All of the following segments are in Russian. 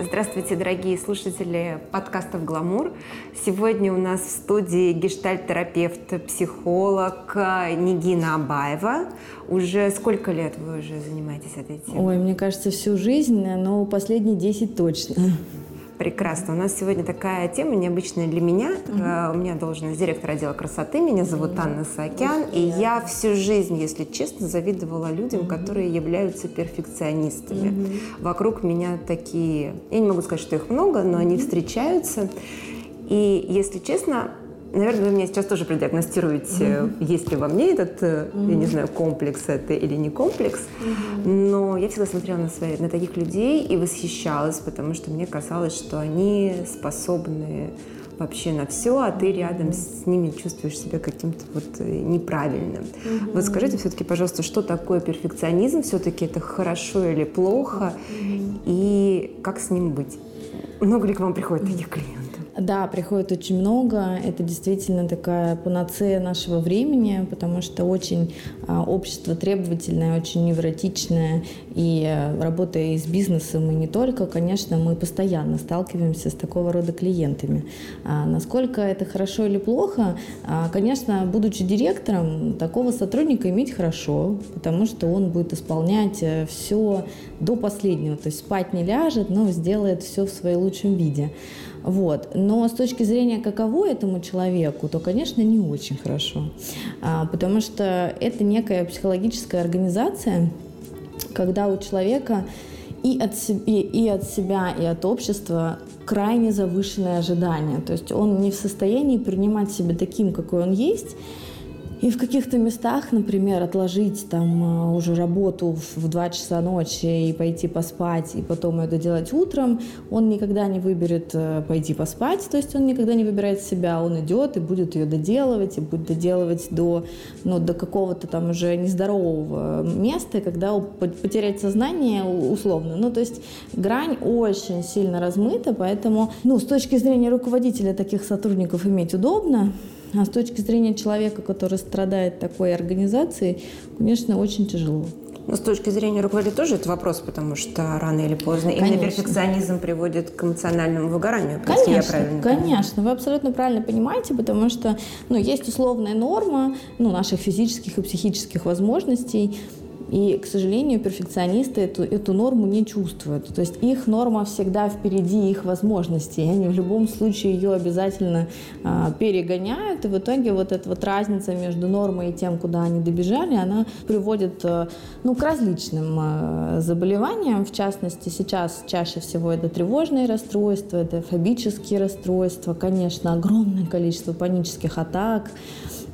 Здравствуйте, дорогие слушатели подкастов «Гламур». Сегодня у нас в студии гештальт-терапевт, психолог Нигина Абаева. Уже сколько лет вы уже занимаетесь этой темой? Ой, мне кажется, всю жизнь, но последние 10 точно. Прекрасно. У нас сегодня такая тема необычная для меня. Uh-huh. У меня должность директора отдела красоты. Меня зовут uh-huh. Анна Саакян. И я всю жизнь, если честно, завидовала людям, uh-huh. которые являются перфекционистами. Uh-huh. Вокруг меня такие... Я не могу сказать, что их много, но uh-huh. они встречаются. И, если честно, Наверное, вы меня сейчас тоже продиагностируете, mm-hmm. есть ли во мне этот, mm-hmm. я не знаю, комплекс это или не комплекс. Mm-hmm. Но я всегда смотрела на, свои, на таких людей и восхищалась, потому что мне казалось, что они способны вообще на все, а ты рядом с ними чувствуешь себя каким-то вот э, неправильным. Mm-hmm. Вот скажите все-таки, пожалуйста, что такое перфекционизм? Все-таки это хорошо или плохо? Mm-hmm. И как с ним быть? Много ли к вам приходит таких клиентов? Да, приходит очень много. Это действительно такая панацея нашего времени, потому что очень а, общество требовательное, очень невротичное. И а, работая и с бизнесом, и не только, конечно, мы постоянно сталкиваемся с такого рода клиентами. А, насколько это хорошо или плохо? А, конечно, будучи директором, такого сотрудника иметь хорошо, потому что он будет исполнять э, все до последнего. То есть спать не ляжет, но сделает все в своем лучшем виде. Вот. Но с точки зрения, каково этому человеку, то, конечно, не очень хорошо. А, потому что это некая психологическая организация, когда у человека и от, себе, и от себя, и от общества крайне завышенные ожидания. То есть он не в состоянии принимать себя таким, какой он есть, и в каких-то местах, например, отложить там а, уже работу в 2 часа ночи и пойти поспать, и потом это делать утром, он никогда не выберет э, пойти поспать, то есть он никогда не выбирает себя, он идет и будет ее доделывать, и будет доделывать до, ну, до какого-то там уже нездорового места, когда потерять сознание условно. Ну, то есть грань очень сильно размыта, поэтому, ну, с точки зрения руководителя таких сотрудников иметь удобно, а с точки зрения человека, который страдает такой организацией, конечно, очень тяжело. Но с точки зрения руководителя тоже это вопрос, потому что рано или поздно конечно. именно перфекционизм приводит к эмоциональному выгоранию. Конечно, я правильно конечно, понимаю. вы абсолютно правильно понимаете, потому что ну, есть условная норма ну, наших физических и психических возможностей, и, к сожалению, перфекционисты эту, эту норму не чувствуют. То есть их норма всегда впереди их возможностей. Они в любом случае ее обязательно а, перегоняют. И в итоге вот эта вот разница между нормой и тем, куда они добежали, она приводит а, ну, к различным а, заболеваниям. В частности, сейчас чаще всего это тревожные расстройства, это фобические расстройства, конечно, огромное количество панических атак.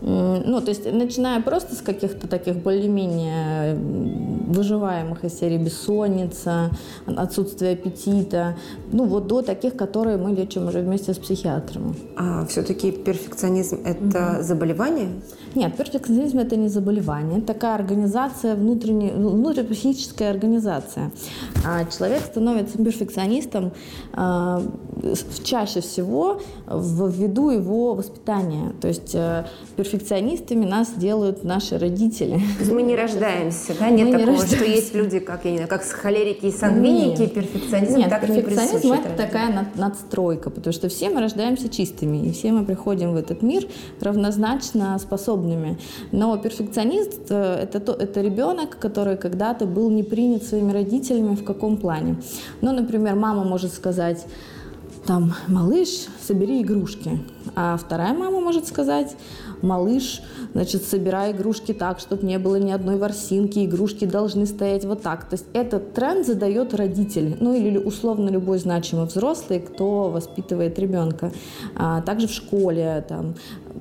Ну, то есть, начиная просто с каких-то таких более-менее выживаемых из серии бессонница, отсутствие аппетита, ну, вот до таких, которые мы лечим уже вместе с психиатрами. А все-таки перфекционизм – это угу. заболевание? Нет, перфекционизм – это не заболевание. Это такая организация, внутренняя, внутрипсихическая организация. А человек становится перфекционистом а, чаще всего ввиду его воспитания. То есть э, перфекционистами нас делают наши родители. Мы не рождаемся, да? Нет Мы такого, не что есть люди, как, я не знаю, как холерики и сангвиники, Нет. перфекционизм Нет, так перфекционизм не это такая над, надстройка, потому что все мы рождаемся чистыми, и все мы приходим в этот мир равнозначно способными. Но перфекционист э, это, то, это ребенок, который когда-то был не принят своими родителями в каком плане. Ну, например, мама может сказать, там, малыш, собери игрушки. А вторая мама может сказать, малыш, значит, собирай игрушки так, чтобы не было ни одной ворсинки, игрушки должны стоять вот так. То есть этот тренд задает родитель, ну или условно любой значимый взрослый, кто воспитывает ребенка. А также в школе, там,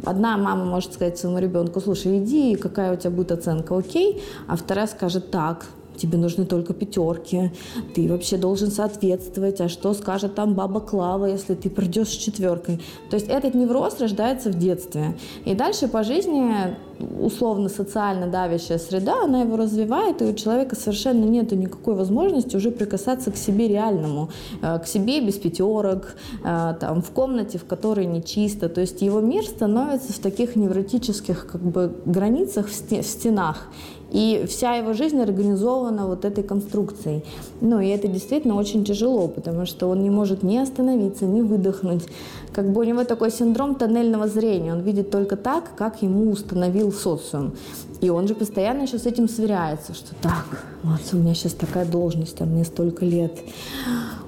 одна мама может сказать своему ребенку, слушай, иди, какая у тебя будет оценка, окей, а вторая скажет, так, тебе нужны только пятерки, ты вообще должен соответствовать, а что скажет там баба Клава, если ты придешь с четверкой. То есть этот невроз рождается в детстве. И дальше по жизни условно социально давящая среда, она его развивает, и у человека совершенно нет никакой возможности уже прикасаться к себе реальному, э, к себе без пятерок, э, там, в комнате, в которой не чисто. То есть его мир становится в таких невротических как бы, границах, в стенах. И вся его жизнь организована вот этой конструкцией. Ну, и это действительно очень тяжело, потому что он не может ни остановиться, ни выдохнуть. Как бы у него такой синдром тоннельного зрения. Он видит только так, как ему установил социум. И он же постоянно еще с этим сверяется, что так, вот у меня сейчас такая должность, а мне столько лет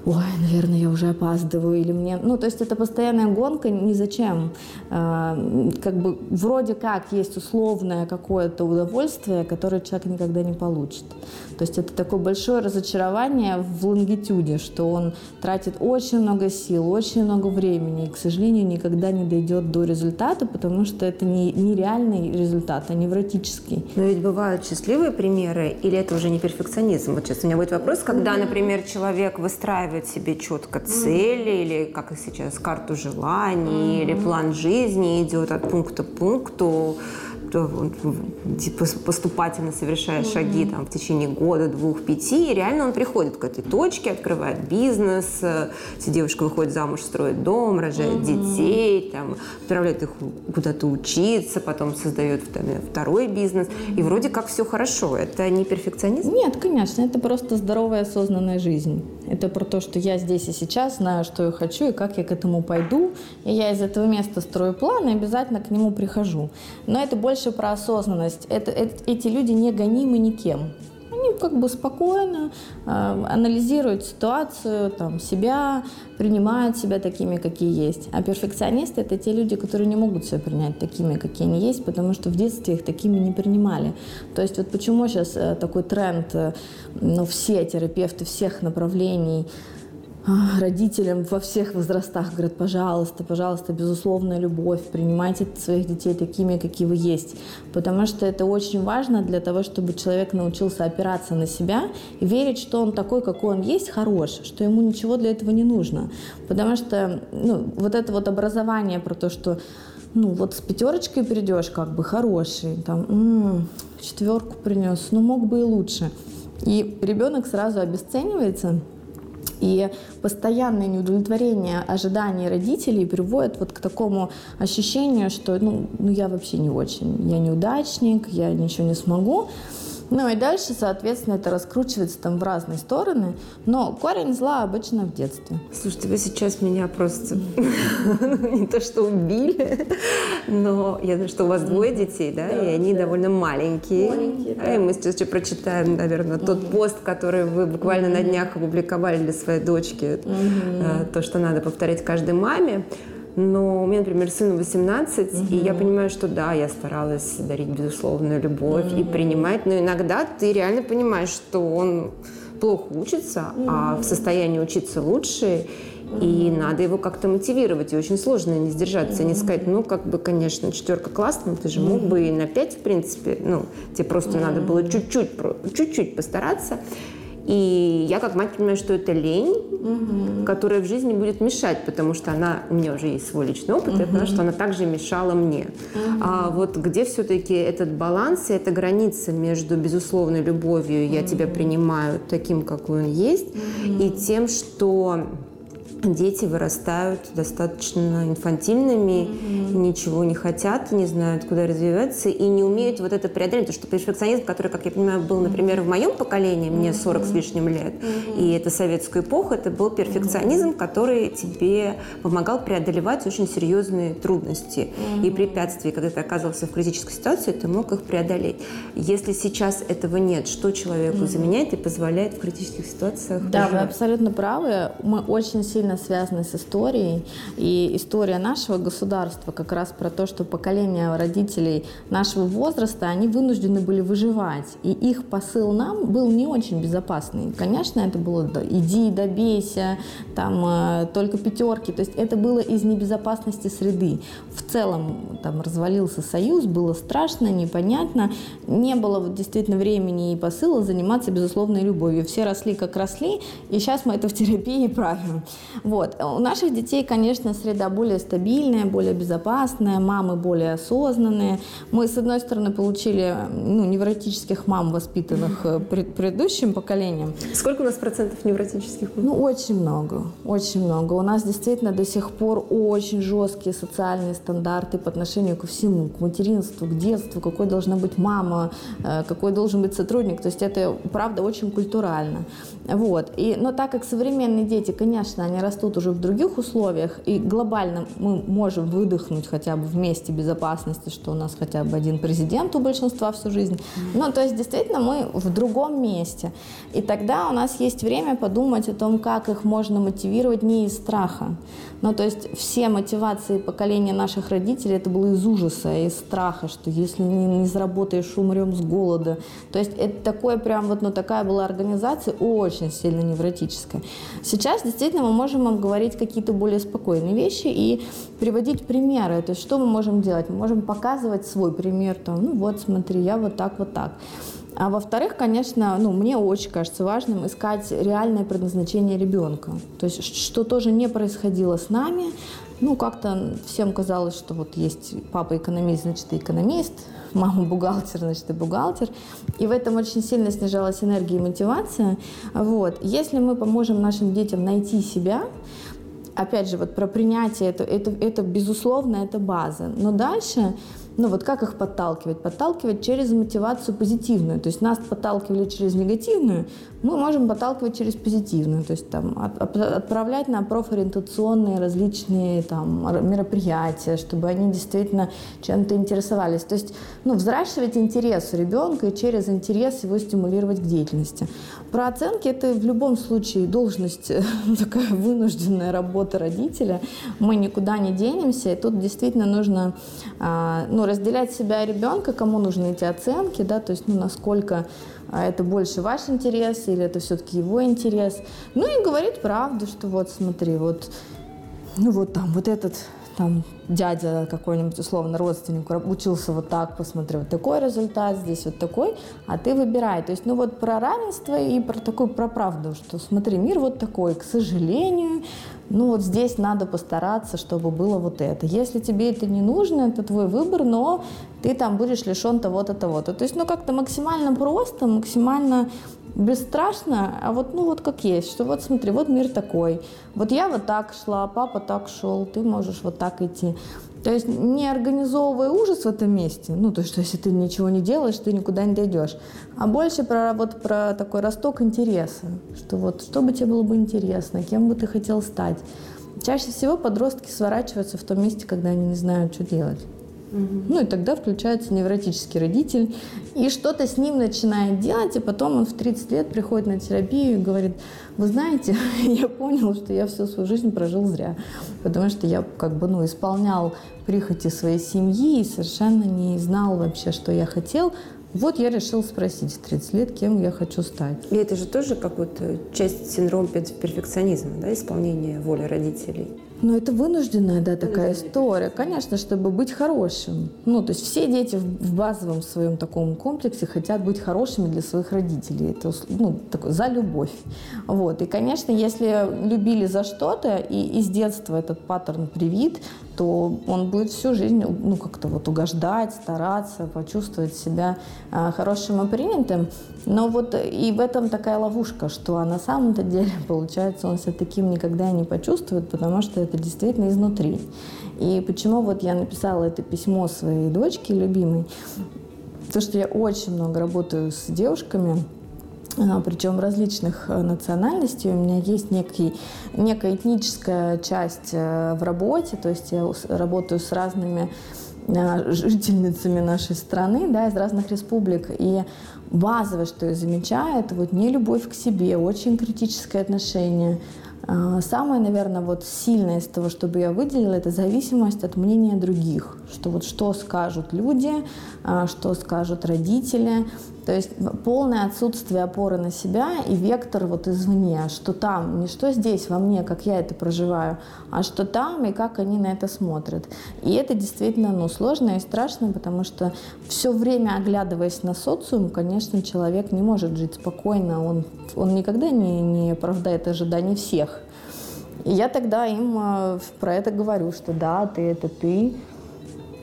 ой, наверное, я уже опаздываю, или мне... Ну, то есть это постоянная гонка ни зачем. А, как бы вроде как есть условное какое-то удовольствие, которое человек никогда не получит. То есть это такое большое разочарование в лонгитюде, что он тратит очень много сил, очень много времени, и, к сожалению, никогда не дойдет до результата, потому что это не, не реальный результат, а невротический. Но ведь бывают счастливые примеры, или это уже не перфекционизм? Вот сейчас у меня будет вопрос, когда, например, человек выстраивает себе четко цели, mm-hmm. или как и сейчас карту желаний, mm-hmm. или план жизни идет от пункта к пункту, поступательно совершая mm-hmm. шаги там, в течение года, двух, пяти, и реально он приходит к этой точке, открывает бизнес, эти девушка выходит замуж, строит дом, рожает детей, там, отправляет их куда-то учиться, потом создает там, второй бизнес, и вроде как все хорошо. Это не перфекционизм? Нет, конечно, это просто здоровая осознанная жизнь. Это про то, что я здесь и сейчас знаю, что я хочу и как я к этому пойду, и я из этого места строю план и обязательно к нему прихожу. Но это больше больше про осознанность. Это, это, эти люди не гонимы никем. Они как бы спокойно э, анализируют ситуацию, там, себя, принимают себя такими, какие есть. А перфекционисты – это те люди, которые не могут себя принять такими, какие они есть, потому что в детстве их такими не принимали. То есть вот почему сейчас э, такой тренд, э, ну, все терапевты всех направлений – родителям во всех возрастах говорят, пожалуйста, пожалуйста, безусловная любовь, принимайте своих детей такими, какие вы есть. Потому что это очень важно для того, чтобы человек научился опираться на себя и верить, что он такой, какой он есть, хорош, что ему ничего для этого не нужно. Потому что ну, вот это вот образование про то, что ну вот с пятерочкой придешь, как бы хороший, там, м-м, четверку принес, ну мог бы и лучше. И ребенок сразу обесценивается, и постоянное неудовлетворение ожиданий родителей приводит вот к такому ощущению, что ну, ну я вообще не очень, я неудачник, я ничего не смогу. Ну и дальше, соответственно, это раскручивается там в разные стороны. Но корень зла обычно в детстве. Слушайте, вы сейчас меня просто не то что убили, но я знаю, что у вас двое детей, да, и они довольно маленькие. И мы сейчас еще прочитаем, наверное, тот пост, который вы буквально на днях опубликовали для своей дочки, э, то, что надо повторять каждой маме. Но у меня, например, сыну 18, угу. и я понимаю, что да, я старалась дарить безусловную любовь угу. и принимать, но иногда ты реально понимаешь, что он плохо учится, угу. а в состоянии учиться лучше, и надо его как-то мотивировать, и очень сложно не сдержаться, mm не сказать, ну, как бы, конечно, четверка классная, ты же мог бы и на пять, в принципе, ну, тебе просто надо было чуть-чуть, чуть-чуть постараться. И я как мать понимаю, что это лень, угу. которая в жизни будет мешать, потому что она, у меня уже есть свой личный опыт, угу. я поняла, что она также мешала мне. Угу. А вот где все-таки этот баланс и эта граница между безусловной любовью, я тебя принимаю таким, какой он есть, угу. и тем, что дети вырастают достаточно инфантильными, mm-hmm. ничего не хотят, не знают, куда развиваться и не умеют вот это преодолеть. Потому что перфекционизм, который, как я понимаю, был, например, в моем поколении, мне 40 с лишним лет, mm-hmm. и это советскую эпоху, это был перфекционизм, который тебе помогал преодолевать очень серьезные трудности mm-hmm. и препятствия. Когда ты оказывался в критической ситуации, ты мог их преодолеть. Если сейчас этого нет, что человеку mm-hmm. заменяет и позволяет в критических ситуациях Да, выживать? вы абсолютно правы. Мы очень сильно связаны с историей. И история нашего государства как раз про то, что поколение родителей нашего возраста, они вынуждены были выживать. И их посыл нам был не очень безопасный. Конечно, это было «иди, добейся», там э, только пятерки. То есть это было из небезопасности среды. В целом там развалился союз, было страшно, непонятно. Не было вот, действительно времени и посыла заниматься безусловной любовью. Все росли как росли, и сейчас мы это в терапии правим. Вот. У наших детей, конечно, среда более стабильная, более безопасная, мамы более осознанные. Мы, с одной стороны, получили ну, невротических мам, воспитанных э, пред, предыдущим поколением. Сколько у нас процентов невротических мам? Ну, очень много, очень много. У нас действительно до сих пор очень жесткие социальные стандарты по отношению ко всему, к материнству, к детству, какой должна быть мама, э, какой должен быть сотрудник. То есть это, правда, очень культурально. Вот. И, но так как современные дети, конечно, они растут уже в других условиях, и глобально мы можем выдохнуть хотя бы вместе безопасности, что у нас хотя бы один президент у большинства всю жизнь. Ну, то есть, действительно, мы в другом месте. И тогда у нас есть время подумать о том, как их можно мотивировать не из страха. Ну, то есть, все мотивации поколения наших родителей, это было из ужаса, из страха, что если не, не заработаешь, умрем с голода. То есть, это такое прям вот, ну, такая была организация очень сильно невротическая. Сейчас действительно мы можем вам говорить какие-то более спокойные вещи и приводить примеры. То есть что мы можем делать? Мы можем показывать свой пример. Там, ну вот, смотри, я вот так, вот так. А во-вторых, конечно, ну, мне очень кажется важным искать реальное предназначение ребенка. То есть, что тоже не происходило с нами. Ну, как-то всем казалось, что вот есть папа экономист, значит, и экономист, мама бухгалтер, значит, и бухгалтер. И в этом очень сильно снижалась энергия и мотивация. Вот. Если мы поможем нашим детям найти себя, опять же, вот про принятие, это, это, это безусловно, это база. Но дальше ну вот как их подталкивать? Подталкивать через мотивацию позитивную. То есть нас подталкивали через негативную, мы можем подталкивать через позитивную. То есть там от, отправлять на профориентационные различные там мероприятия, чтобы они действительно чем-то интересовались. То есть ну, взращивать интерес у ребенка и через интерес его стимулировать к деятельности. Про оценки это в любом случае должность, такая вынужденная работа родителя. Мы никуда не денемся, и тут действительно нужно а, ну, разделять себя и ребенка, кому нужны эти оценки, да, то есть, ну, насколько а, это больше ваш интерес или это все-таки его интерес. Ну и говорить правду, что вот смотри, вот, ну вот там, вот этот там дядя какой-нибудь условно родственник учился вот так, посмотри, вот такой результат, здесь вот такой, а ты выбирай. То есть, ну вот про равенство и про такую, про правду, что смотри, мир вот такой, к сожалению, ну вот здесь надо постараться, чтобы было вот это. Если тебе это не нужно, это твой выбор, но ты там будешь лишен того-то, того-то. То есть, ну как-то максимально просто, максимально бесстрашно, а вот, ну вот как есть, что вот смотри, вот мир такой. Вот я вот так шла, папа так шел, ты можешь вот так идти. То есть не организовывая ужас в этом месте, ну, то есть, что если ты ничего не делаешь, ты никуда не дойдешь, а больше про, вот, про такой росток интереса, что вот что бы тебе было бы интересно, кем бы ты хотел стать. Чаще всего подростки сворачиваются в том месте, когда они не знают, что делать. Ну и тогда включается невротический родитель, и что-то с ним начинает делать, и потом он в 30 лет приходит на терапию и говорит, вы знаете, я понял, что я всю свою жизнь прожил зря, потому что я как бы ну, исполнял прихоти своей семьи и совершенно не знал вообще, что я хотел, вот я решил спросить в 30 лет, кем я хочу стать. И это же тоже какая-то часть синдрома перфекционизма, да, исполнение воли родителей. Ну, это вынужденная, да, такая история. Конечно, чтобы быть хорошим. Ну, то есть все дети в базовом своем таком комплексе хотят быть хорошими для своих родителей. Это, ну, такой, за любовь. Вот. И, конечно, если любили за что-то, и из детства этот паттерн привит, то он будет всю жизнь, ну, как-то вот угождать, стараться, почувствовать себя э, хорошим и принятым. Но вот и в этом такая ловушка, что а на самом-то деле, получается, он себя таким никогда не почувствует, потому что это действительно изнутри. И почему вот я написала это письмо своей дочке любимой, то, что я очень много работаю с девушками, а, причем различных э, национальностей. У меня есть некий, некая этническая часть э, в работе, то есть я работаю с разными э, жительницами нашей страны, да, из разных республик. И базовое, что я замечаю, это вот не любовь к себе, очень критическое отношение. А, самое, наверное, вот сильное из того, чтобы я выделила, это зависимость от мнения других. Что вот что скажут люди, а, что скажут родители, то есть полное отсутствие опоры на себя и вектор вот извне, что там, не что здесь во мне, как я это проживаю, а что там и как они на это смотрят. И это действительно ну, сложно и страшно, потому что все время оглядываясь на социум, конечно, человек не может жить спокойно, он, он никогда не, не оправдает ожиданий всех. И я тогда им э, про это говорю, что да, ты это ты,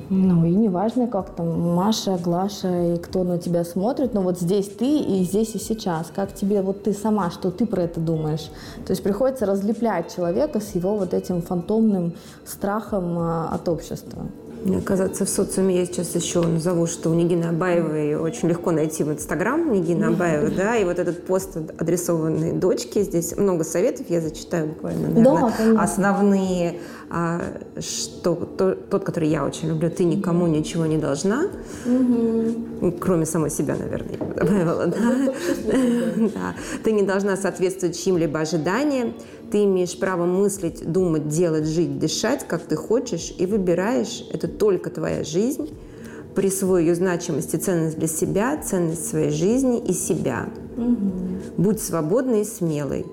ну, и неважно, как там Маша, Глаша и кто на тебя смотрит, но вот здесь ты и здесь и сейчас. Как тебе, вот ты сама, что ты про это думаешь? То есть приходится разлеплять человека с его вот этим фантомным страхом а, от общества. Мне кажется, в социуме я сейчас еще назову, что у Нигины Абаевой очень легко найти в Инстаграм Нигина Абаева, да, и вот этот пост, адресованный дочке, здесь много советов, я зачитаю буквально, наверное, да, основные, а, что то, тот, который я очень люблю, ты никому ничего не должна, угу. кроме самой себя, наверное, я добавила, да? да, ты не должна соответствовать чьим-либо ожиданиям, ты имеешь право мыслить, думать, делать, жить, дышать, как ты хочешь, и выбираешь. Это только твоя жизнь. Присвой ее значимость и ценность для себя, ценность своей жизни и себя. Угу. Будь свободной и смелой.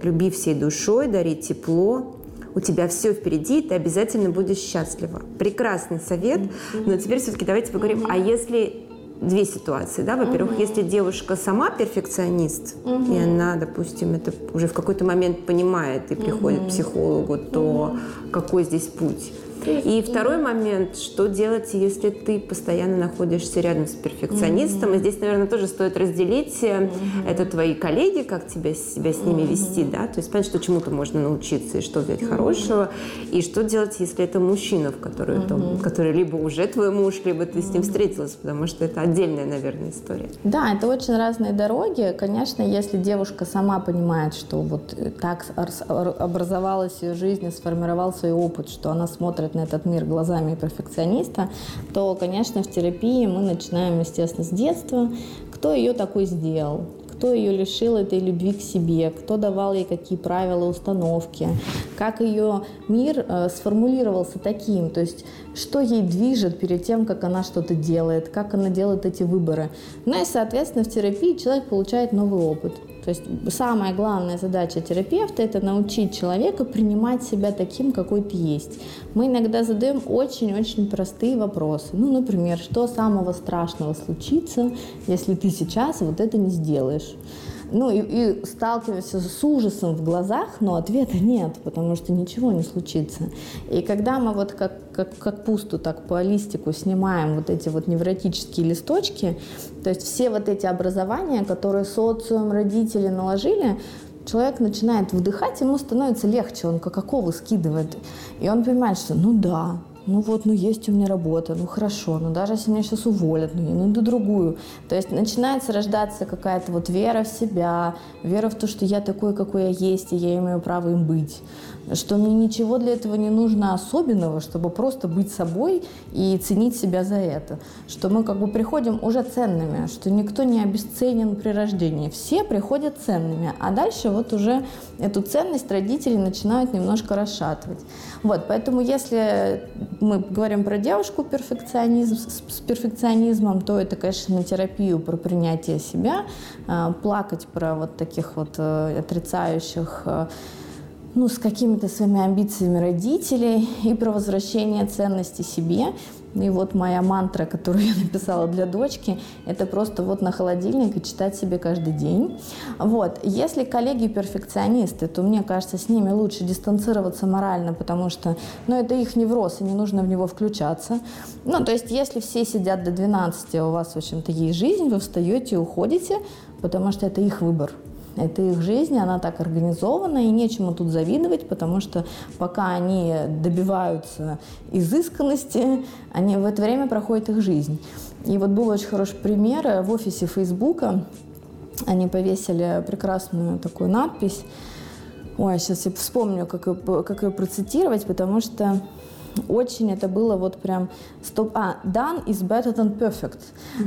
Люби всей душой, дари тепло, у тебя все впереди, ты обязательно будешь счастлива. Прекрасный совет, но теперь все-таки давайте поговорим, а если две ситуации, да, во-первых, угу. если девушка сама перфекционист, угу. и она, допустим, это уже в какой-то момент понимает и приходит угу. к психологу, то угу. какой здесь путь? И второй момент, что делать, если ты постоянно находишься рядом с перфекционистом. И здесь, наверное, тоже стоит разделить, mm-hmm. это твои коллеги, как тебя, себя с ними вести, да, то есть понять, что чему-то можно научиться и что взять хорошего, и что делать, если это мужчина, в который, там, который либо уже твой муж, либо ты с ним встретилась, потому что это отдельная, наверное, история. Да, это очень разные дороги. Конечно, если девушка сама понимает, что вот так образовалась ее жизнь, сформировал свой опыт, что она смотрит на этот мир глазами перфекциониста, то, конечно, в терапии мы начинаем, естественно, с детства. Кто ее такой сделал? кто ее лишил этой любви к себе, кто давал ей какие правила, установки, как ее мир э, сформулировался таким, то есть что ей движет перед тем, как она что-то делает, как она делает эти выборы. Ну и, соответственно, в терапии человек получает новый опыт. То есть самая главная задача терапевта – это научить человека принимать себя таким, какой ты есть. Мы иногда задаем очень-очень простые вопросы. Ну, например, что самого страшного случится, если ты сейчас вот это не сделаешь? Ну и, и сталкиваешься с ужасом в глазах, но ответа нет, потому что ничего не случится. И когда мы вот как, как, как пусту, так по листику снимаем вот эти вот невротические листочки, то есть все вот эти образования, которые социум, родители наложили, человек начинает вдыхать, ему становится легче, он как оковы скидывает. И он понимает, что ну да, ну вот, ну есть у меня работа, ну хорошо, ну даже если меня сейчас уволят, ну я найду другую. То есть начинается рождаться какая-то вот вера в себя, вера в то, что я такой, какой я есть, и я имею право им быть что мне ничего для этого не нужно особенного, чтобы просто быть собой и ценить себя за это. Что мы как бы приходим уже ценными, что никто не обесценен при рождении. Все приходят ценными, а дальше вот уже эту ценность родители начинают немножко расшатывать. Вот, поэтому если мы говорим про девушку перфекционизм, с перфекционизмом, то это, конечно, на терапию про принятие себя, а, плакать про вот таких вот э, отрицающих э, ну, с какими-то своими амбициями родителей и про возвращение ценности себе. И вот моя мантра, которую я написала для дочки, это просто вот на холодильник и читать себе каждый день. Вот. Если коллеги перфекционисты, то мне кажется, с ними лучше дистанцироваться морально, потому что ну, это их невроз, и не нужно в него включаться. Ну, то есть, если все сидят до 12, а у вас, в общем-то, есть жизнь, вы встаете и уходите, потому что это их выбор. Это их жизнь, она так организована, и нечему тут завидовать, потому что пока они добиваются изысканности, они в это время проходит их жизнь. И вот был очень хороший пример в офисе Фейсбука. Они повесили прекрасную такую надпись. Ой, сейчас я вспомню, как ее, как ее процитировать, потому что очень это было вот прям стоп. А, done is better than perfect.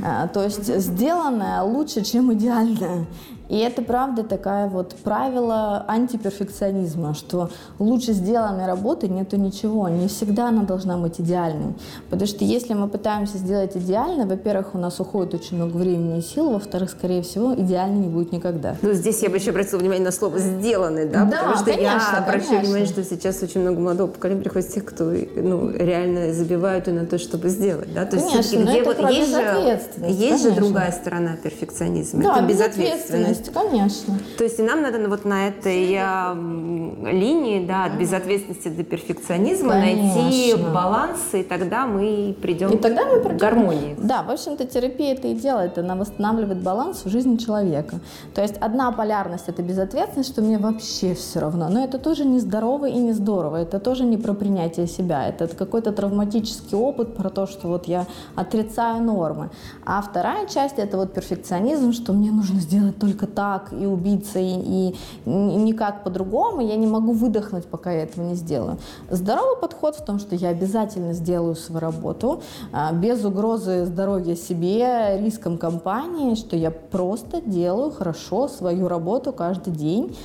А, то есть сделанное лучше, чем идеальное. И это правда такая вот правило антиперфекционизма, что лучше сделанной работы нету ничего. Не всегда она должна быть идеальной. Потому что если мы пытаемся сделать идеально, во-первых, у нас уходит очень много времени и сил, во-вторых, скорее всего, идеально не будет никогда. Ну, здесь я бы еще обратила внимание на слово «сделанный», да? да Потому что конечно, я обращаю внимание, что сейчас очень много молодого поколения приходит тех, кто ну, реально забивают и на то, чтобы сделать, да? То конечно, есть, где вот есть же, есть же другая сторона перфекционизма. Да, это безответственность есть, конечно. То есть и нам надо вот на этой э, линии, да, от безответственности до перфекционизма конечно. найти баланс, и тогда мы придем и тогда мы придем, к гармонии. Да, в общем-то терапия это и делает, она восстанавливает баланс в жизни человека. То есть одна полярность это безответственность, что мне вообще все равно, но это тоже не здорово и не здорово, это тоже не про принятие себя, это какой-то травматический опыт про то, что вот я отрицаю нормы. А вторая часть это вот перфекционизм, что мне нужно сделать только так и убиться, и, никак по-другому, я не могу выдохнуть, пока я этого не сделаю. Здоровый подход в том, что я обязательно сделаю свою работу а, без угрозы здоровья себе, риском компании, что я просто делаю хорошо свою работу каждый день,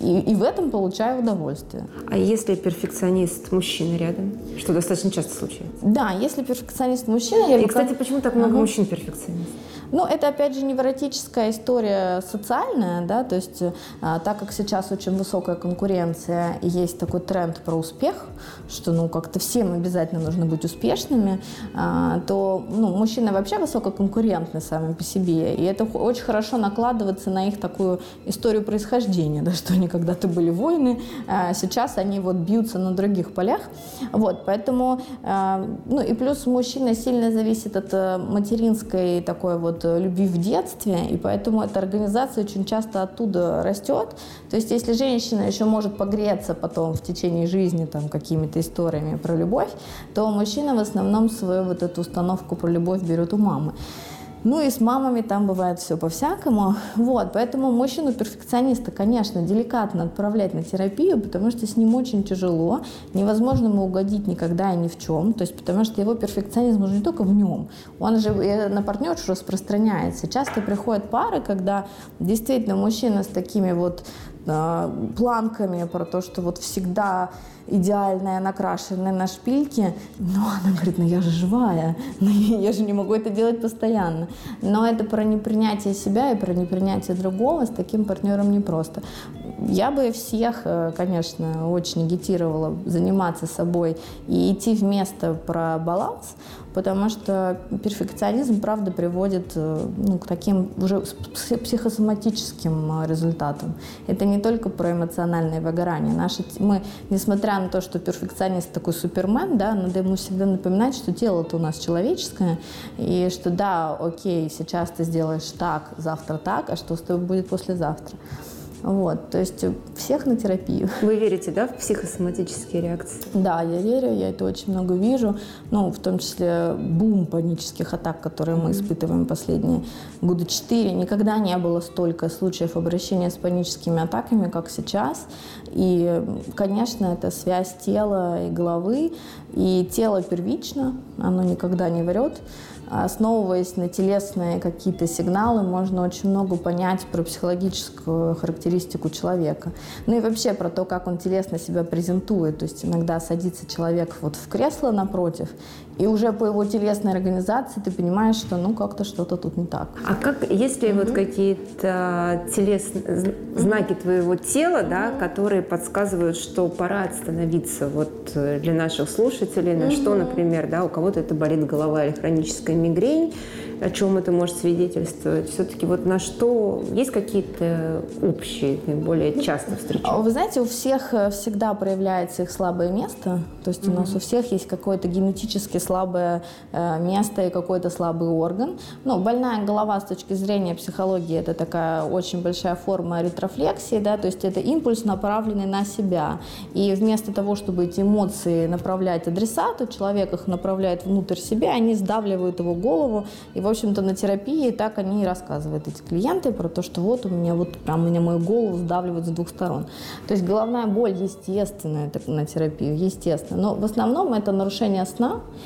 и, и в этом получаю удовольствие. А если перфекционист мужчина рядом, что достаточно часто случается? Да, если перфекционист мужчина... Я и, кстати, почему так много ага. мужчин перфекционистов? Ну, это, опять же, невротическая история социальная, да, то есть а, так как сейчас очень высокая конкуренция и есть такой тренд про успех, что, ну, как-то всем обязательно нужно быть успешными, а, то, ну, мужчины вообще высококонкурентны сами по себе, и это очень хорошо накладывается на их такую историю происхождения, да, что они когда-то были воины, а сейчас они вот бьются на других полях, вот, поэтому, а, ну, и плюс мужчина сильно зависит от э, материнской такой вот вот э, любви в детстве, и поэтому эта организация очень часто оттуда растет. То есть если женщина еще может погреться потом в течение жизни там какими-то историями про любовь, то мужчина в основном свою вот эту установку про любовь берет у мамы. Ну и с мамами там бывает все по-всякому. Вот, поэтому мужчину-перфекциониста, конечно, деликатно отправлять на терапию, потому что с ним очень тяжело. Невозможно ему угодить никогда и ни в чем. То есть, потому что его перфекционизм уже не только в нем, он же на партнершу распространяется. Часто приходят пары, когда действительно мужчина с такими вот планками про то, что вот всегда идеальная, накрашенная на шпильке, но она говорит, ну я же живая, ну, я же не могу это делать постоянно. Но это про непринятие себя и про непринятие другого, с таким партнером непросто. Я бы всех, э, конечно, очень агитировала заниматься собой и идти вместо про баланс, потому что перфекционизм, правда, приводит э, ну, к таким уже психосоматическим э, результатам. Это не только про эмоциональное выгорание. Наши, мы, несмотря на то, что перфекционист такой супермен, да, надо ему всегда напоминать, что тело-то у нас человеческое, и что да, окей, сейчас ты сделаешь так, завтра так, а что с тобой будет послезавтра. Вот, то есть всех на терапию. Вы верите, да, в психосоматические реакции? Да, я верю, я это очень много вижу, ну, в том числе бум панических атак, которые мы испытываем последние года четыре. Никогда не было столько случаев обращения с паническими атаками, как сейчас. И, конечно, это связь тела и головы, и тело первично, оно никогда не врет основываясь на телесные какие-то сигналы, можно очень много понять про психологическую характеристику человека. Ну и вообще про то, как он телесно себя презентует. То есть иногда садится человек вот в кресло напротив, и уже по его телесной организации ты понимаешь, что ну как-то что-то тут не так. А как, есть ли mm-hmm. вот какие-то телесные знаки твоего тела, да, которые подсказывают, что пора остановиться вот э, для наших слушателей, на mm-hmm. что, например, да, у кого-то это болит голова или хроническая мигрень, о чем это может свидетельствовать? Все-таки вот на что есть какие-то общие, наиболее часто встречаются? Вы знаете, у всех э, всегда проявляется их слабое место. То есть mm-hmm. у нас у всех есть какое-то генетически слабое э, место и какой-то слабый орган. Ну, больная голова с точки зрения психологии это такая очень большая форма ретрофлексии, да, то есть это импульс, направленный на себя. И вместо того, чтобы эти эмоции направлять адресату, человек их направляет внутрь себя, они сдавливают его голову и в общем-то, на терапии так они и рассказывают, эти клиенты, про то, что вот у меня вот прям у меня мою голову сдавливают с двух сторон. То есть головная боль естественная на терапию, естественно. Но в основном это нарушение сна,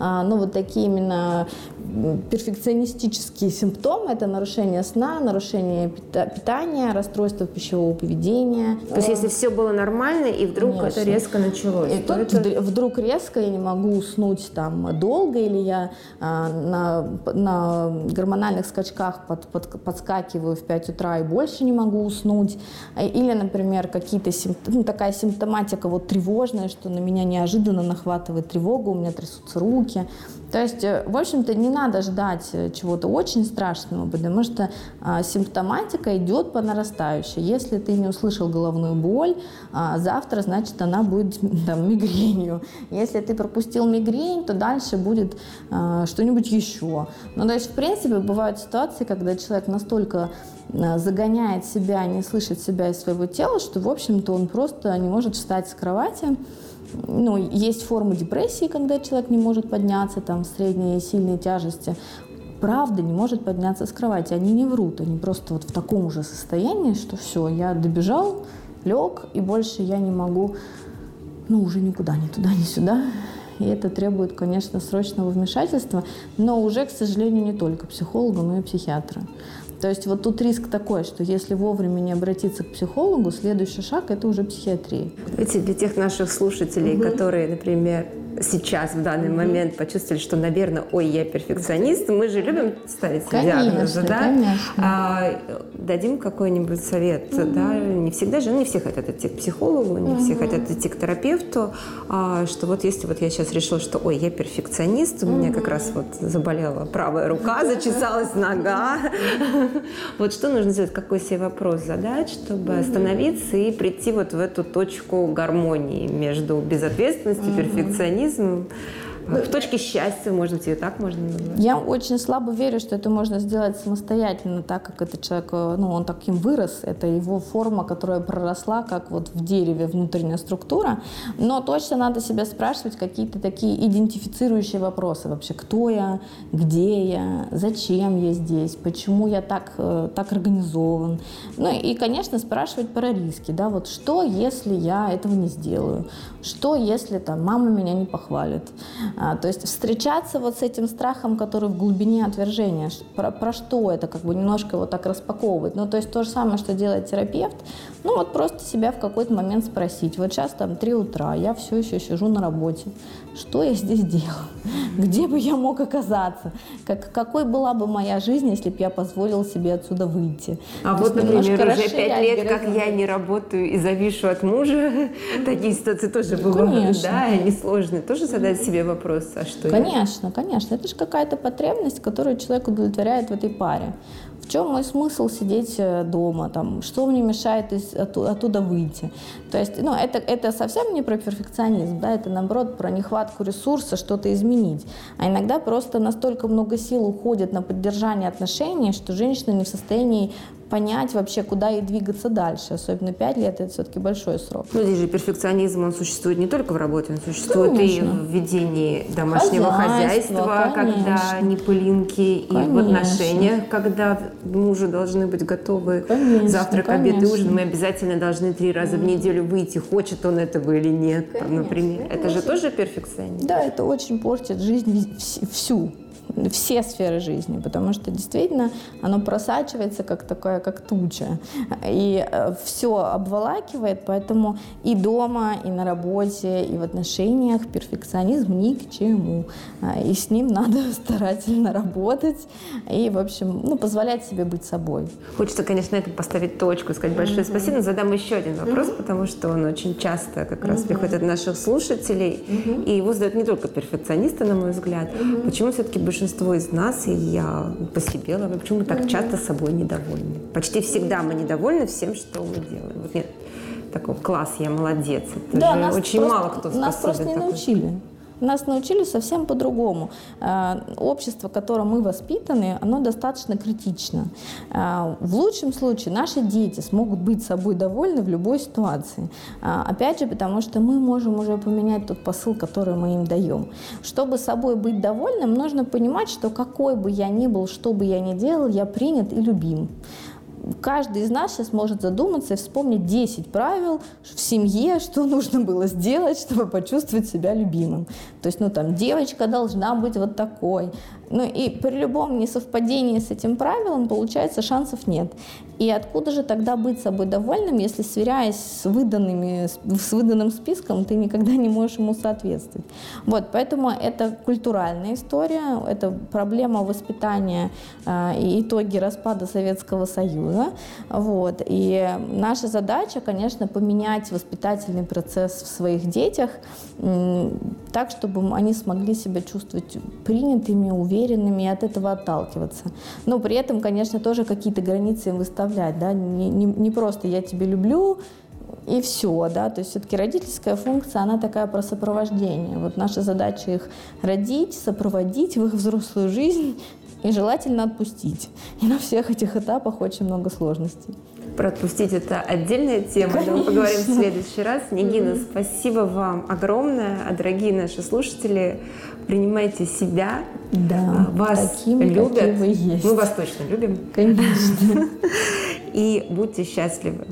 ну, вот такие именно перфекционистические симптомы – это нарушение сна, нарушение питания, расстройство пищевого поведения. То есть если все было нормально, и вдруг Конечно. это резко началось? И тут это... вдруг резко я не могу уснуть там долго, или я а, на, на гормональных скачках под, под, подскакиваю в 5 утра и больше не могу уснуть. Или, например, какие-то симптомы, ну, такая симптоматика вот тревожная, что на меня неожиданно нахватывает тревога, у меня трясутся руки, руки. То есть, э, в общем-то, не надо ждать э, чего-то очень страшного, потому что а, симптоматика идет по нарастающей. Если ты не услышал головную боль, а, завтра, значит, она будет там, мигренью. Если ты пропустил мигрень, то дальше будет а, что-нибудь еще. Ну, то есть, в принципе, бывают ситуации, когда человек настолько загоняет себя, не слышит себя и своего тела, что, в общем-то, он просто не может встать с кровати, ну, есть формы депрессии, когда человек не может подняться, там, средние сильные тяжести. Правда не может подняться с кровати. Они не врут, они просто вот в таком же состоянии, что все, я добежал, лег, и больше я не могу, ну, уже никуда, ни туда, ни сюда. И это требует, конечно, срочного вмешательства, но уже, к сожалению, не только психолога, но и психиатра. То есть вот тут риск такой, что если вовремя не обратиться к психологу, следующий шаг – это уже психиатрия. Эти для тех наших слушателей, угу. которые, например, сейчас, в данный mm-hmm. момент почувствовали, что, наверное, ой, я перфекционист, мы же любим ставить конечно, диагнозы, да? Конечно. А, дадим какой-нибудь совет, mm-hmm. да? Не всегда же, не все хотят идти к психологу, не mm-hmm. все хотят идти к терапевту, а, что вот если вот я сейчас решила, что, ой, я перфекционист, у mm-hmm. меня как раз вот заболела правая рука, зачесалась нога, вот что нужно сделать, какой себе вопрос задать, чтобы остановиться и прийти вот в эту точку гармонии между безответственностью, перфекционизмом veganismo, в точке счастья, может быть, и так можно назвать. Я очень слабо верю, что это можно сделать самостоятельно, так как этот человек, э, ну, он таким вырос, это его форма, которая проросла, как вот в дереве внутренняя структура. Но точно надо себя спрашивать какие-то такие идентифицирующие вопросы вообще. Кто я, где я, зачем я здесь, почему я так, э, так организован. Ну и, конечно, спрашивать про риски, да, вот что, если я этого не сделаю, что, если там мама меня не похвалит, а, то есть встречаться вот с этим страхом, который в глубине отвержения, про, про что это, как бы немножко его так распаковывать. Ну, то есть то же самое, что делает терапевт, ну вот просто себя в какой-то момент спросить. Вот сейчас там 3 утра, я все еще сижу на работе. Что я здесь делаю? Где бы я мог оказаться? Как, какой была бы моя жизнь, если бы я позволил себе отсюда выйти? А То вот, например, уже пять лет, как я не работаю и завишу от мужа, такие ситуации тоже бывают. Да, они сложные. Тоже задать себе вопрос, а что Конечно, я? конечно. Это же какая-то потребность, которую человек удовлетворяет в этой паре чем мой смысл сидеть э, дома, там, что мне мешает из, оттуда выйти. То есть, ну, это, это совсем не про перфекционизм, да, это наоборот про нехватку ресурса что-то изменить. А иногда просто настолько много сил уходит на поддержание отношений, что женщина не в состоянии понять вообще, куда ей двигаться дальше. Особенно 5 лет – это все-таки большой срок. Ну, здесь же перфекционизм, он существует не только в работе, он существует конечно. и в ведении домашнего хозяйства, хозяйства когда не пылинки, и в отношениях, когда мужу должны быть готовы конечно, завтрак, конечно. обед и ужин. Мы обязательно должны три раза в неделю выйти, хочет он этого или нет, конечно, например. Конечно. Это же тоже перфекционизм. Да, это очень портит жизнь всю все сферы жизни, потому что действительно оно просачивается как такое, как туча, и э, все обволакивает, поэтому и дома, и на работе, и в отношениях перфекционизм ни к чему, а, и с ним надо старательно работать и, в общем, ну, позволять себе быть собой. Хочется, конечно, на этом поставить точку, сказать большое mm-hmm. спасибо, но задам еще один вопрос, mm-hmm. потому что он очень часто как раз mm-hmm. приходит от наших слушателей, mm-hmm. и его задают не только перфекционисты, на мой взгляд. Mm-hmm. Почему все-таки большинство большинство из нас, и я по себе ловлю, почему мы так часто собой недовольны. Почти всегда мы недовольны всем, что мы делаем. Вот нет такого класс, я молодец. Это да, же очень просто, мало кто способен. Нас просто не такой. научили. Нас научили совсем по-другому. Э, общество, в котором мы воспитаны, оно достаточно критично. Э, в лучшем случае наши дети смогут быть собой довольны в любой ситуации. Э, опять же, потому что мы можем уже поменять тот посыл, который мы им даем. Чтобы собой быть довольным, нужно понимать, что какой бы я ни был, что бы я ни делал, я принят и любим каждый из нас сейчас может задуматься и вспомнить 10 правил в семье, что нужно было сделать, чтобы почувствовать себя любимым. То есть, ну там, девочка должна быть вот такой, Ну и при любом несовпадении с этим правилом, получается, шансов нет. И откуда же тогда быть собой довольным, если сверяясь с, выданными, с выданным списком, ты никогда не можешь ему соответствовать? Вот, поэтому это культуральная история, это проблема воспитания э, итоги распада Советского Союза. Вот. И наша задача, конечно, поменять воспитательный процесс в своих детях э, так, чтобы они смогли себя чувствовать принятыми, уверенными и от этого отталкиваться. Но при этом, конечно, тоже какие-то границы им выставлять. Да? Не, не, не просто «я тебя люблю», и все, да, то есть все-таки родительская функция, она такая про сопровождение. Вот наша задача их родить, сопроводить в их взрослую жизнь и желательно отпустить. И на всех этих этапах очень много сложностей. Про отпустить это отдельная тема, Конечно. мы поговорим в следующий раз. Нигина, mm-hmm. спасибо вам огромное, а дорогие наши слушатели, принимайте себя, да, а, вас таким, любят, вы есть. мы вас точно любим. Конечно. И будьте счастливы.